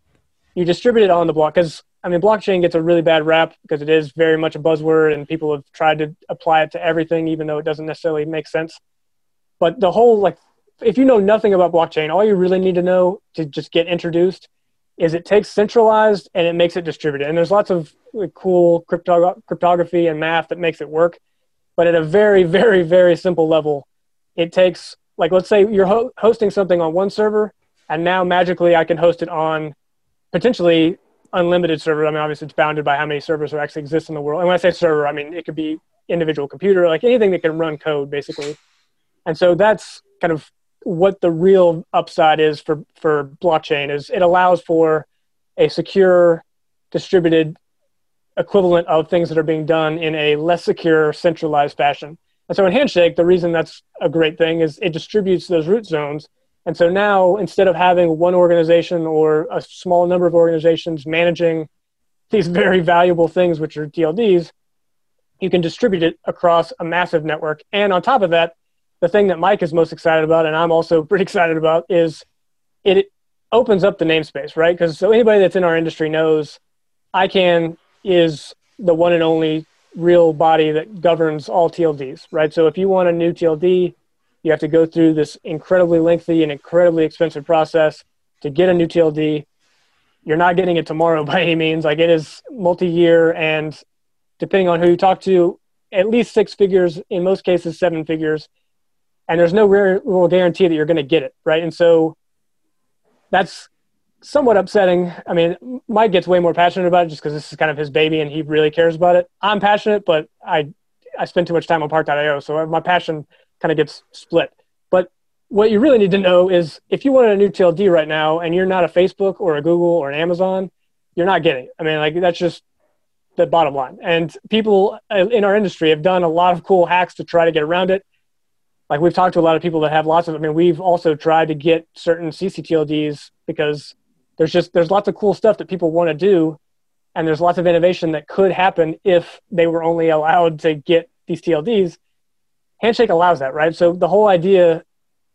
you distribute it on the block because I mean blockchain gets a really bad rap because it is very much a buzzword and people have tried to apply it to everything even though it doesn't necessarily make sense. But the whole like if you know nothing about blockchain, all you really need to know to just get introduced is it takes centralized and it makes it distributed. And there's lots of cool crypto- cryptography and math that makes it work. But at a very, very, very simple level, it takes like let's say you're ho- hosting something on one server and now magically i can host it on potentially unlimited server i mean obviously it's bounded by how many servers there actually exist in the world and when i say server i mean it could be individual computer like anything that can run code basically and so that's kind of what the real upside is for for blockchain is it allows for a secure distributed equivalent of things that are being done in a less secure centralized fashion and so in Handshake, the reason that's a great thing is it distributes those root zones. And so now instead of having one organization or a small number of organizations managing these mm-hmm. very valuable things, which are TLDs, you can distribute it across a massive network. And on top of that, the thing that Mike is most excited about, and I'm also pretty excited about, is it opens up the namespace, right? Because so anybody that's in our industry knows ICANN is the one and only real body that governs all TLDs, right? So if you want a new TLD, you have to go through this incredibly lengthy and incredibly expensive process to get a new TLD. You're not getting it tomorrow by any means. Like it is multi-year, and depending on who you talk to, at least six figures. In most cases, seven figures. And there's no real guarantee that you're going to get it, right? And so that's somewhat upsetting. I mean, Mike gets way more passionate about it just because this is kind of his baby and he really cares about it. I'm passionate, but I I spend too much time on Park.io, so my passion kind of gets split. But what you really need to know is if you want a new TLD right now and you're not a Facebook or a Google or an Amazon, you're not getting it. I mean, like that's just the bottom line. And people in our industry have done a lot of cool hacks to try to get around it. Like we've talked to a lot of people that have lots of. I mean, we've also tried to get certain CCTLDs because there's just there's lots of cool stuff that people want to do and there's lots of innovation that could happen if they were only allowed to get these TLDs. Handshake allows that, right? So the whole idea,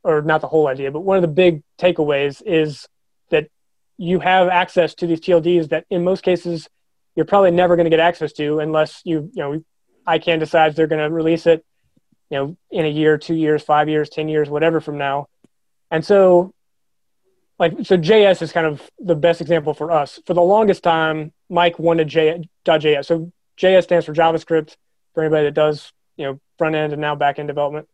or not the whole idea, but one of the big takeaways is that you have access to these TLDs that in most cases you're probably never going to get access to unless you, you know, ICANN decides they're going to release it, you know, in a year, two years, five years, 10 years, whatever from now. And so like so JS is kind of the best example for us. For the longest time, Mike wanted J, .js. So JS stands for JavaScript for anybody that does, you know, front end and now back end development.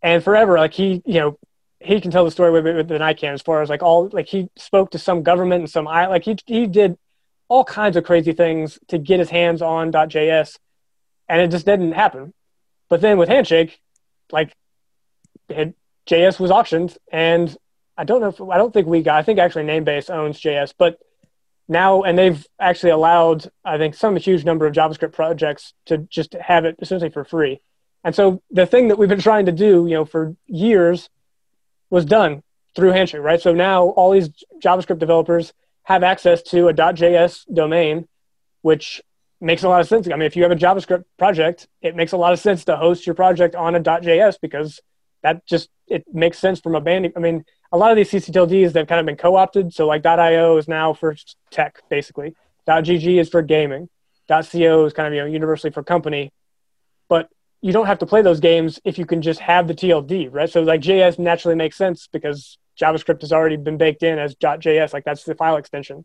And forever, like he, you know, he can tell the story with it than I can as far as like all like he spoke to some government and some I like he he did all kinds of crazy things to get his hands on .js, and it just didn't happen. But then with Handshake, like it, JS was auctioned, and I don't know if I don't think we got. I think actually Namebase owns JS, but now and they've actually allowed I think some huge number of JavaScript projects to just have it essentially for free. And so the thing that we've been trying to do, you know, for years was done through Handshake, right? So now all these JavaScript developers have access to a .js domain, which makes a lot of sense. I mean, if you have a JavaScript project, it makes a lot of sense to host your project on a .js because that just it makes sense from a banding. I mean, a lot of these CCTLDs they've kind of been co-opted. So like .io is now for tech basically. .gg is for gaming. .co is kind of you know universally for company. But you don't have to play those games if you can just have the TLD, right? So like JS naturally makes sense because JavaScript has already been baked in as .js, like that's the file extension.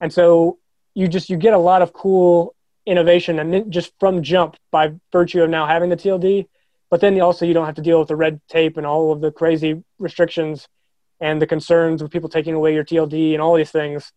And so you just you get a lot of cool innovation and just from jump by virtue of now having the TLD. But then also you don't have to deal with the red tape and all of the crazy restrictions and the concerns of people taking away your TLD and all these things.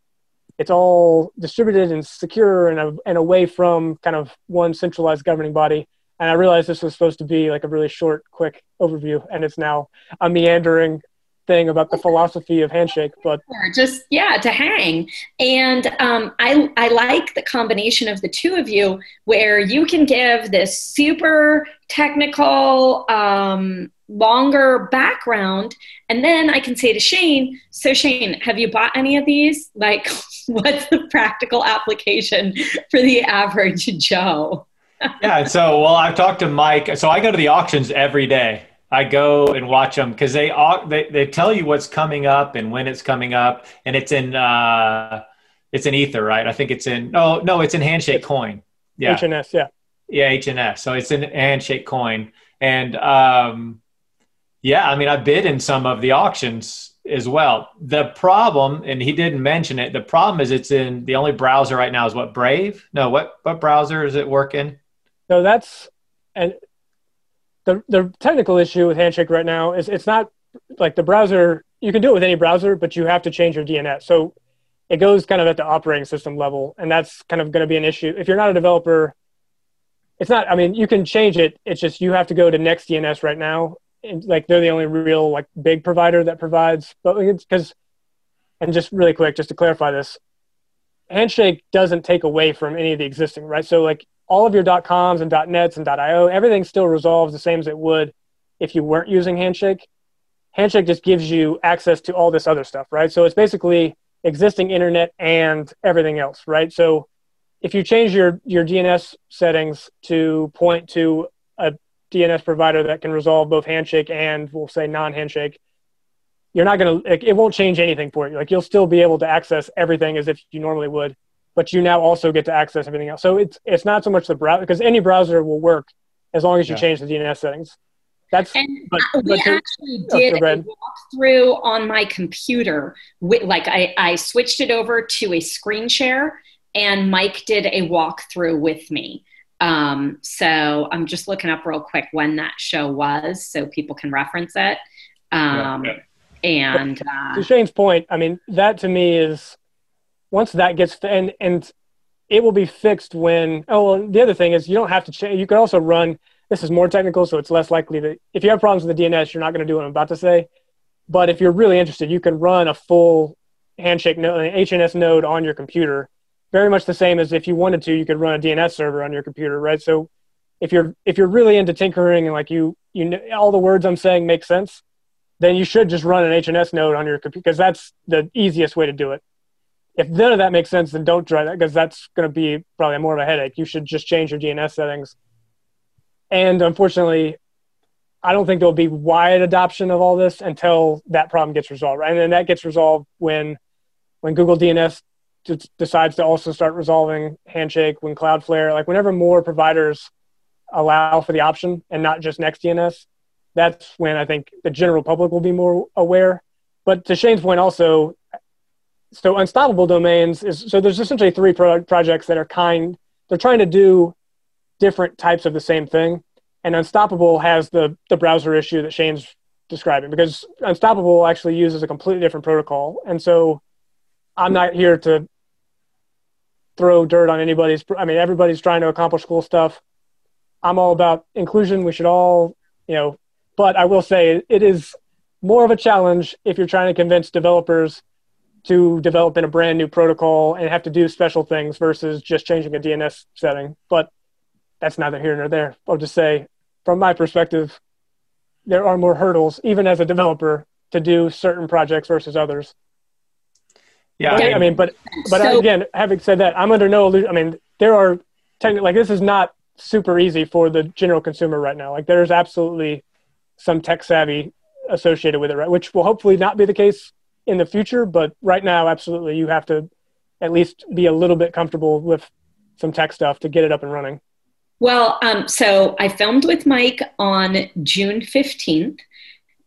It's all distributed and secure and, and away from kind of one centralized governing body and I realized this was supposed to be like a really short, quick overview, and it's now a meandering thing about the philosophy of handshake but just yeah to hang. And um, I, I like the combination of the two of you where you can give this super technical um, longer background and then i can say to shane so shane have you bought any of these? Like what's the practical application for the average joe yeah. So, well, I've talked to Mike. So I go to the auctions every day. I go and watch them because they, they they tell you what's coming up and when it's coming up, and it's in uh, it's in Ether, right? I think it's in no no it's in Handshake Coin. Yeah, HNS, yeah, yeah, HNS. So it's in Handshake Coin, and um, yeah, I mean I bid in some of the auctions as well. The problem, and he didn't mention it. The problem is it's in the only browser right now is what Brave. No, what what browser is it working? So that's and the the technical issue with Handshake right now is it's not like the browser. You can do it with any browser, but you have to change your DNS. So it goes kind of at the operating system level, and that's kind of going to be an issue if you're not a developer. It's not. I mean, you can change it. It's just you have to go to NextDNS right now. And, like they're the only real like big provider that provides. But it's because, and just really quick, just to clarify this, Handshake doesn't take away from any of the existing, right? So like all of your .coms and .nets and .io, everything still resolves the same as it would if you weren't using Handshake. Handshake just gives you access to all this other stuff, right? So it's basically existing internet and everything else, right? So if you change your, your DNS settings to point to a DNS provider that can resolve both Handshake and we'll say non-Handshake, you're not going to, it won't change anything for you. Like you'll still be able to access everything as if you normally would but you now also get to access everything else. So it's it's not so much the browser because any browser will work as long as you yeah. change the DNS settings. That's and but, we but actually oh, did a walkthrough on my computer. With, like I, I switched it over to a screen share, and Mike did a walkthrough with me. Um, so I'm just looking up real quick when that show was, so people can reference it. Um, yeah, yeah. And uh, to Shane's point, I mean that to me is once that gets and and it will be fixed when oh well, the other thing is you don't have to change you can also run this is more technical so it's less likely that if you have problems with the dns you're not going to do what i'm about to say. But if you're really interested you can run a full handshake node an hns node on your computer. Very much the same as if you wanted to you could run a dns server on your computer right? So if you're if you're really into tinkering and like you you know, all the words i'm saying make sense then you should just run an hns node on your computer because that's the easiest way to do it if none of that makes sense, then don't try that because that's going to be probably more of a headache. You should just change your DNS settings. And unfortunately, I don't think there'll be wide adoption of all this until that problem gets resolved. Right? And then that gets resolved when when Google DNS d- decides to also start resolving Handshake, when Cloudflare, like whenever more providers allow for the option and not just NextDNS, that's when I think the general public will be more aware. But to Shane's point, also so unstoppable domains is so there's essentially three pro- projects that are kind they're trying to do different types of the same thing. And unstoppable has the the browser issue that shane's describing because unstoppable actually uses a completely different protocol. And so i'm not here to throw dirt on anybody's i mean everybody's trying to accomplish cool stuff. I'm all about inclusion. We should all you know but i will say it is more of a challenge if you're trying to convince developers to develop in a brand new protocol and have to do special things versus just changing a DNS setting. But that's neither here nor there. I'll just say, from my perspective, there are more hurdles, even as a developer, to do certain projects versus others. Yeah, I mean, but but so, again, having said that, I'm under no illusion. I mean, there are technically like this is not super easy for the general consumer right now. Like there's absolutely some tech savvy associated with it, right? Which will hopefully not be the case in the future, but right now, absolutely, you have to at least be a little bit comfortable with some tech stuff to get it up and running. Well, um, so I filmed with Mike on June 15th,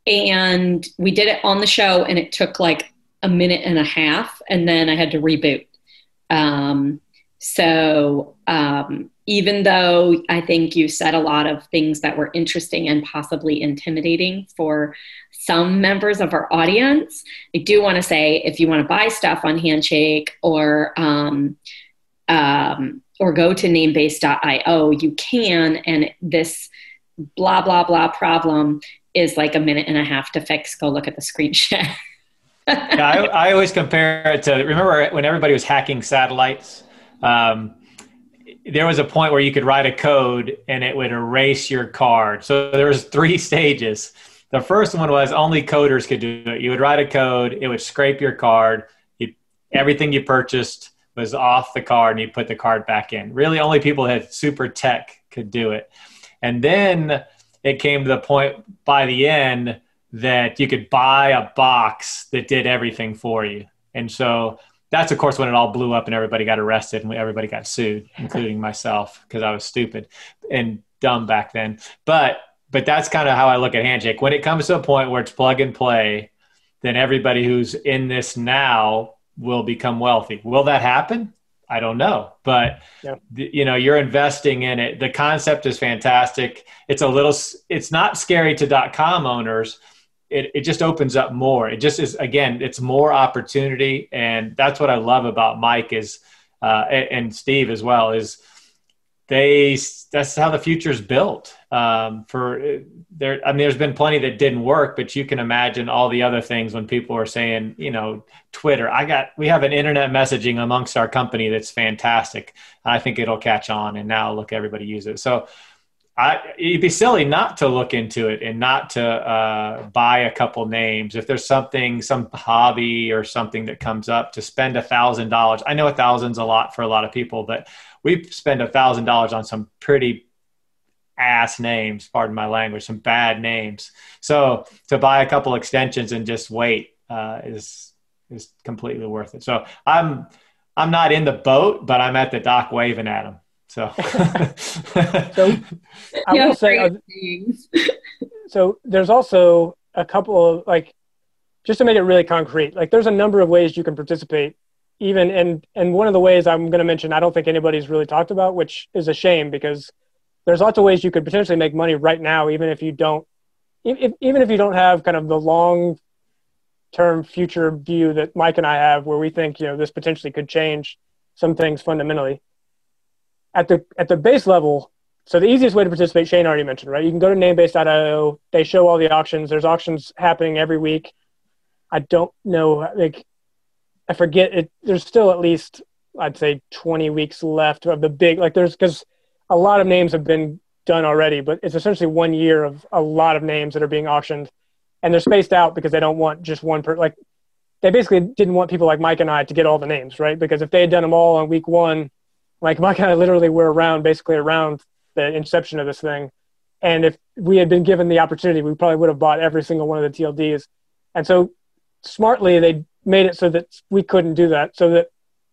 and we did it on the show, and it took like a minute and a half, and then I had to reboot. Um, so um, even though I think you said a lot of things that were interesting and possibly intimidating for some members of our audience, I do want to say if you want to buy stuff on Handshake or um, um, or go to namebase.io, you can. And this blah, blah, blah problem is like a minute and a half to fix. Go look at the screenshot. yeah, I, I, always compare it to remember when everybody was hacking satellites? Um, there was a point where you could write a code and it would erase your card. So there was three stages. The first one was only coders could do it. You would write a code, it would scrape your card, you, everything you purchased was off the card and you put the card back in. Really, only people that had super tech could do it. And then it came to the point by the end that you could buy a box that did everything for you. And so that's, of course, when it all blew up and everybody got arrested and everybody got sued, including myself, because I was stupid and dumb back then. But but that's kind of how I look at Handshake. When it comes to a point where it's plug and play, then everybody who's in this now will become wealthy. Will that happen? I don't know, but yeah. you know, you're investing in it. The concept is fantastic. It's a little, it's not scary to dot .com owners. It, it just opens up more. It just is, again, it's more opportunity. And that's what I love about Mike is, uh, and Steve as well is they, that's how the future is built um, for there. I mean, there's been plenty that didn't work, but you can imagine all the other things when people are saying, you know, Twitter. I got we have an internet messaging amongst our company that's fantastic. I think it'll catch on, and now look, everybody use it. So. I, it'd be silly not to look into it and not to uh, buy a couple names. If there's something, some hobby or something that comes up, to spend a thousand dollars. I know a thousand's a lot for a lot of people, but we spend a thousand dollars on some pretty ass names, pardon my language, some bad names. So to buy a couple extensions and just wait uh, is is completely worth it. So I'm I'm not in the boat, but I'm at the dock waving at them. So, so I will say, uh, so there's also a couple of like, just to make it really concrete, like there's a number of ways you can participate. Even and and one of the ways I'm going to mention, I don't think anybody's really talked about, which is a shame because there's lots of ways you could potentially make money right now, even if you don't, if, even if you don't have kind of the long term future view that Mike and I have, where we think you know this potentially could change some things fundamentally. At the at the base level, so the easiest way to participate, Shane already mentioned, right? You can go to namebase.io. They show all the auctions. There's auctions happening every week. I don't know, like, I forget it. There's still at least, I'd say, 20 weeks left of the big, like, there's because a lot of names have been done already, but it's essentially one year of a lot of names that are being auctioned, and they're spaced out because they don't want just one per like. They basically didn't want people like Mike and I to get all the names, right? Because if they had done them all on week one, like Mike and I literally were around, basically around the inception of this thing, and if we had been given the opportunity, we probably would have bought every single one of the TLDs. And so, smartly, they made it so that we couldn't do that, so that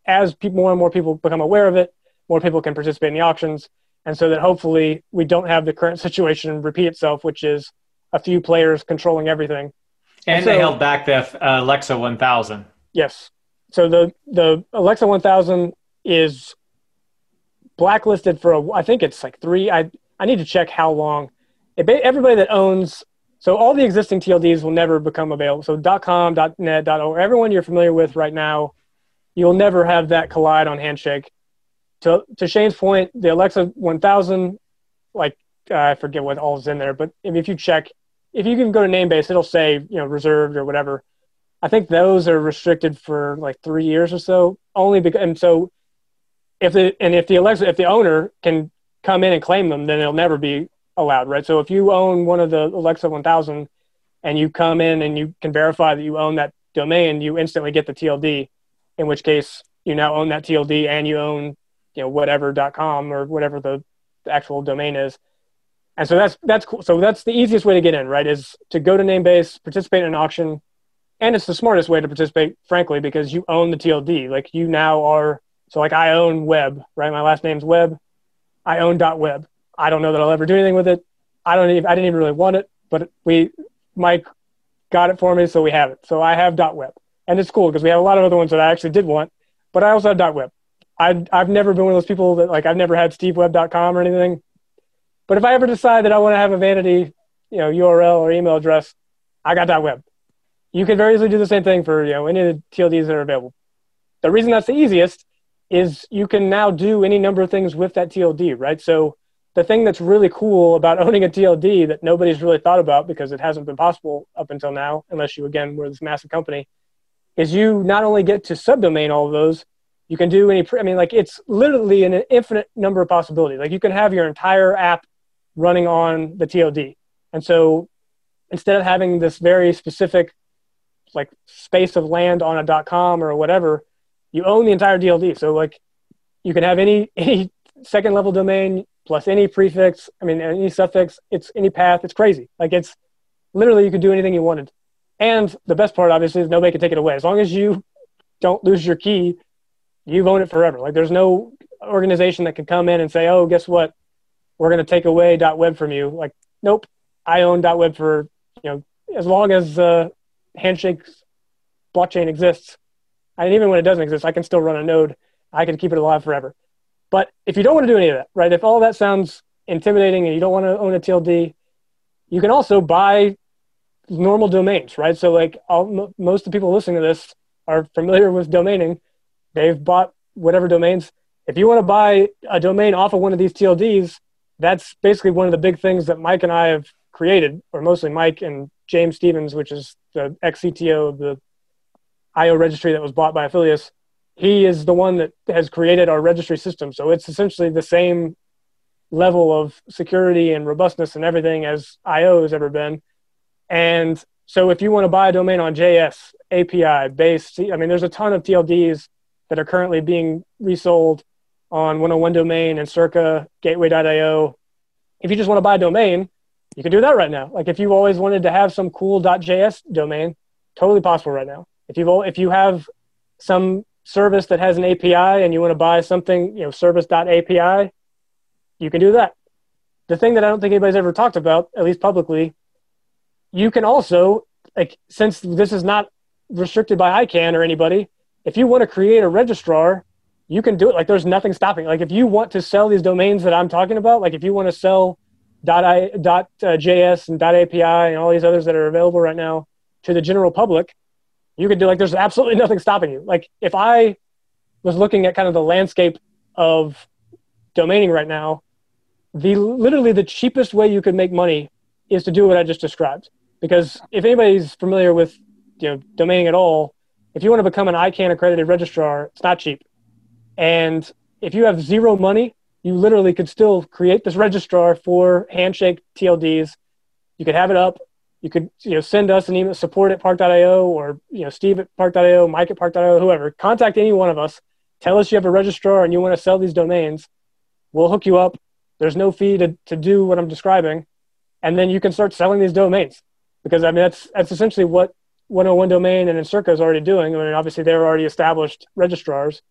as people, more and more people become aware of it, more people can participate in the auctions and so that hopefully we don't have the current situation repeat itself, which is a few players controlling everything. And, and so, they held back the uh, Alexa 1000. Yes. So the the Alexa 1000 is blacklisted for a, I think it's like three. I I need to check how long. It, everybody that owns so all the existing TLDs will never become available. So .com, .net, .org, everyone you're familiar with right now, you'll never have that collide on Handshake to to Shane's point, the Alexa 1000, like uh, I forget what all is in there, but if, if you check, if you can go to Namebase, it'll say you know reserved or whatever. I think those are restricted for like three years or so, only because and so if the and if the Alexa if the owner can come in and claim them, then it'll never be allowed, right? So if you own one of the Alexa 1000 and you come in and you can verify that you own that domain, you instantly get the TLD. In which case, you now own that TLD and you own you know whatever.com or whatever the, the actual domain is and so that's that's cool so that's the easiest way to get in right is to go to namebase participate in an auction and it's the smartest way to participate frankly because you own the tld like you now are so like i own web right my last name's web i own dot web I don't know that I'll ever do anything with it. I don't even, I didn't even really want it, but we, Mike got it for me, so we have it. So I have dot .web, and it's cool because we have a lot of other ones that I actually did want, but I also have dot .web. I, I've never been one of those people that like I've never had steveweb.com or anything. But if I ever decide that I want to have a vanity, you know, URL or email address, I got dot .web. You can very easily do the same thing for you know any of the TLDs that are available. The reason that's the easiest is you can now do any number of things with that TLD, right? So the thing that's really cool about owning a TLD that nobody's really thought about because it hasn't been possible up until now, unless you again were this massive company, is you not only get to subdomain all of those, you can do any. I mean, like it's literally an infinite number of possibilities. Like you can have your entire app running on the TLD, and so instead of having this very specific like space of land on a .com or whatever, you own the entire DLD. So like you can have any any second level domain plus any prefix. I mean any suffix. It's any path. It's crazy. Like it's literally you could do anything you wanted. And the best part, obviously, is nobody can take it away. As long as you don't lose your key, you've owned it forever. Like there's no organization that can come in and say, "Oh, guess what? We're going to take away .web from you." Like, nope, I own .web for you know as long as uh, Handshake's blockchain exists. And even when it doesn't exist, I can still run a node. I can keep it alive forever. But if you don't want to do any of that, right? If all that sounds intimidating and you don't want to own a TLD, you can also buy normal domains, right? So like all, most of the people listening to this are familiar with domaining They've bought whatever domains. If you want to buy a domain off of one of these TLDs, that's basically one of the big things that Mike and I have created, or mostly Mike and James Stevens, which is the ex CTO of the IO registry that was bought by Afilias. He is the one that has created our registry system. So it's essentially the same level of security and robustness and everything as IO has ever been. And so if you want to buy a domain on JS, API, base, I mean, there's a ton of TLDs that are currently being resold on 101 domain and circa gateway.io. If you just want to buy a domain, you can do that right now. Like if you've always wanted to have some cool .js domain, totally possible right now. If you've if you have some service that has an API and you want to buy something, you know, service.api, you can do that. The thing that I don't think anybody's ever talked about, at least publicly, you can also like since this is not restricted by ICANN or anybody, if you want to create a registrar, you can do it. Like there's nothing stopping. Like if you want to sell these domains that I'm talking about, like if you want to sell dot I, dot uh, JS and dot API and all these others that are available right now to the general public, you could do like there's absolutely nothing stopping you. Like if I was looking at kind of the landscape of domaining right now, the literally the cheapest way you could make money is to do what I just described. Because if anybody's familiar with you know domaining at all, if you want to become an ICANN accredited registrar, it's not cheap. And if you have zero money, you literally could still create this registrar for Handshake TLDs. You could have it up. You could you know send us an email support at park.io or you know Steve at park.io, Mike at park.io, whoever. Contact any one of us. Tell us you have a registrar and you want to sell these domains. We'll hook you up. There's no fee to, to do what I'm describing. And then you can start selling these domains. Because I mean that's that's essentially what 101 domain and Encirca is already doing. I mean, obviously they're already established registrars,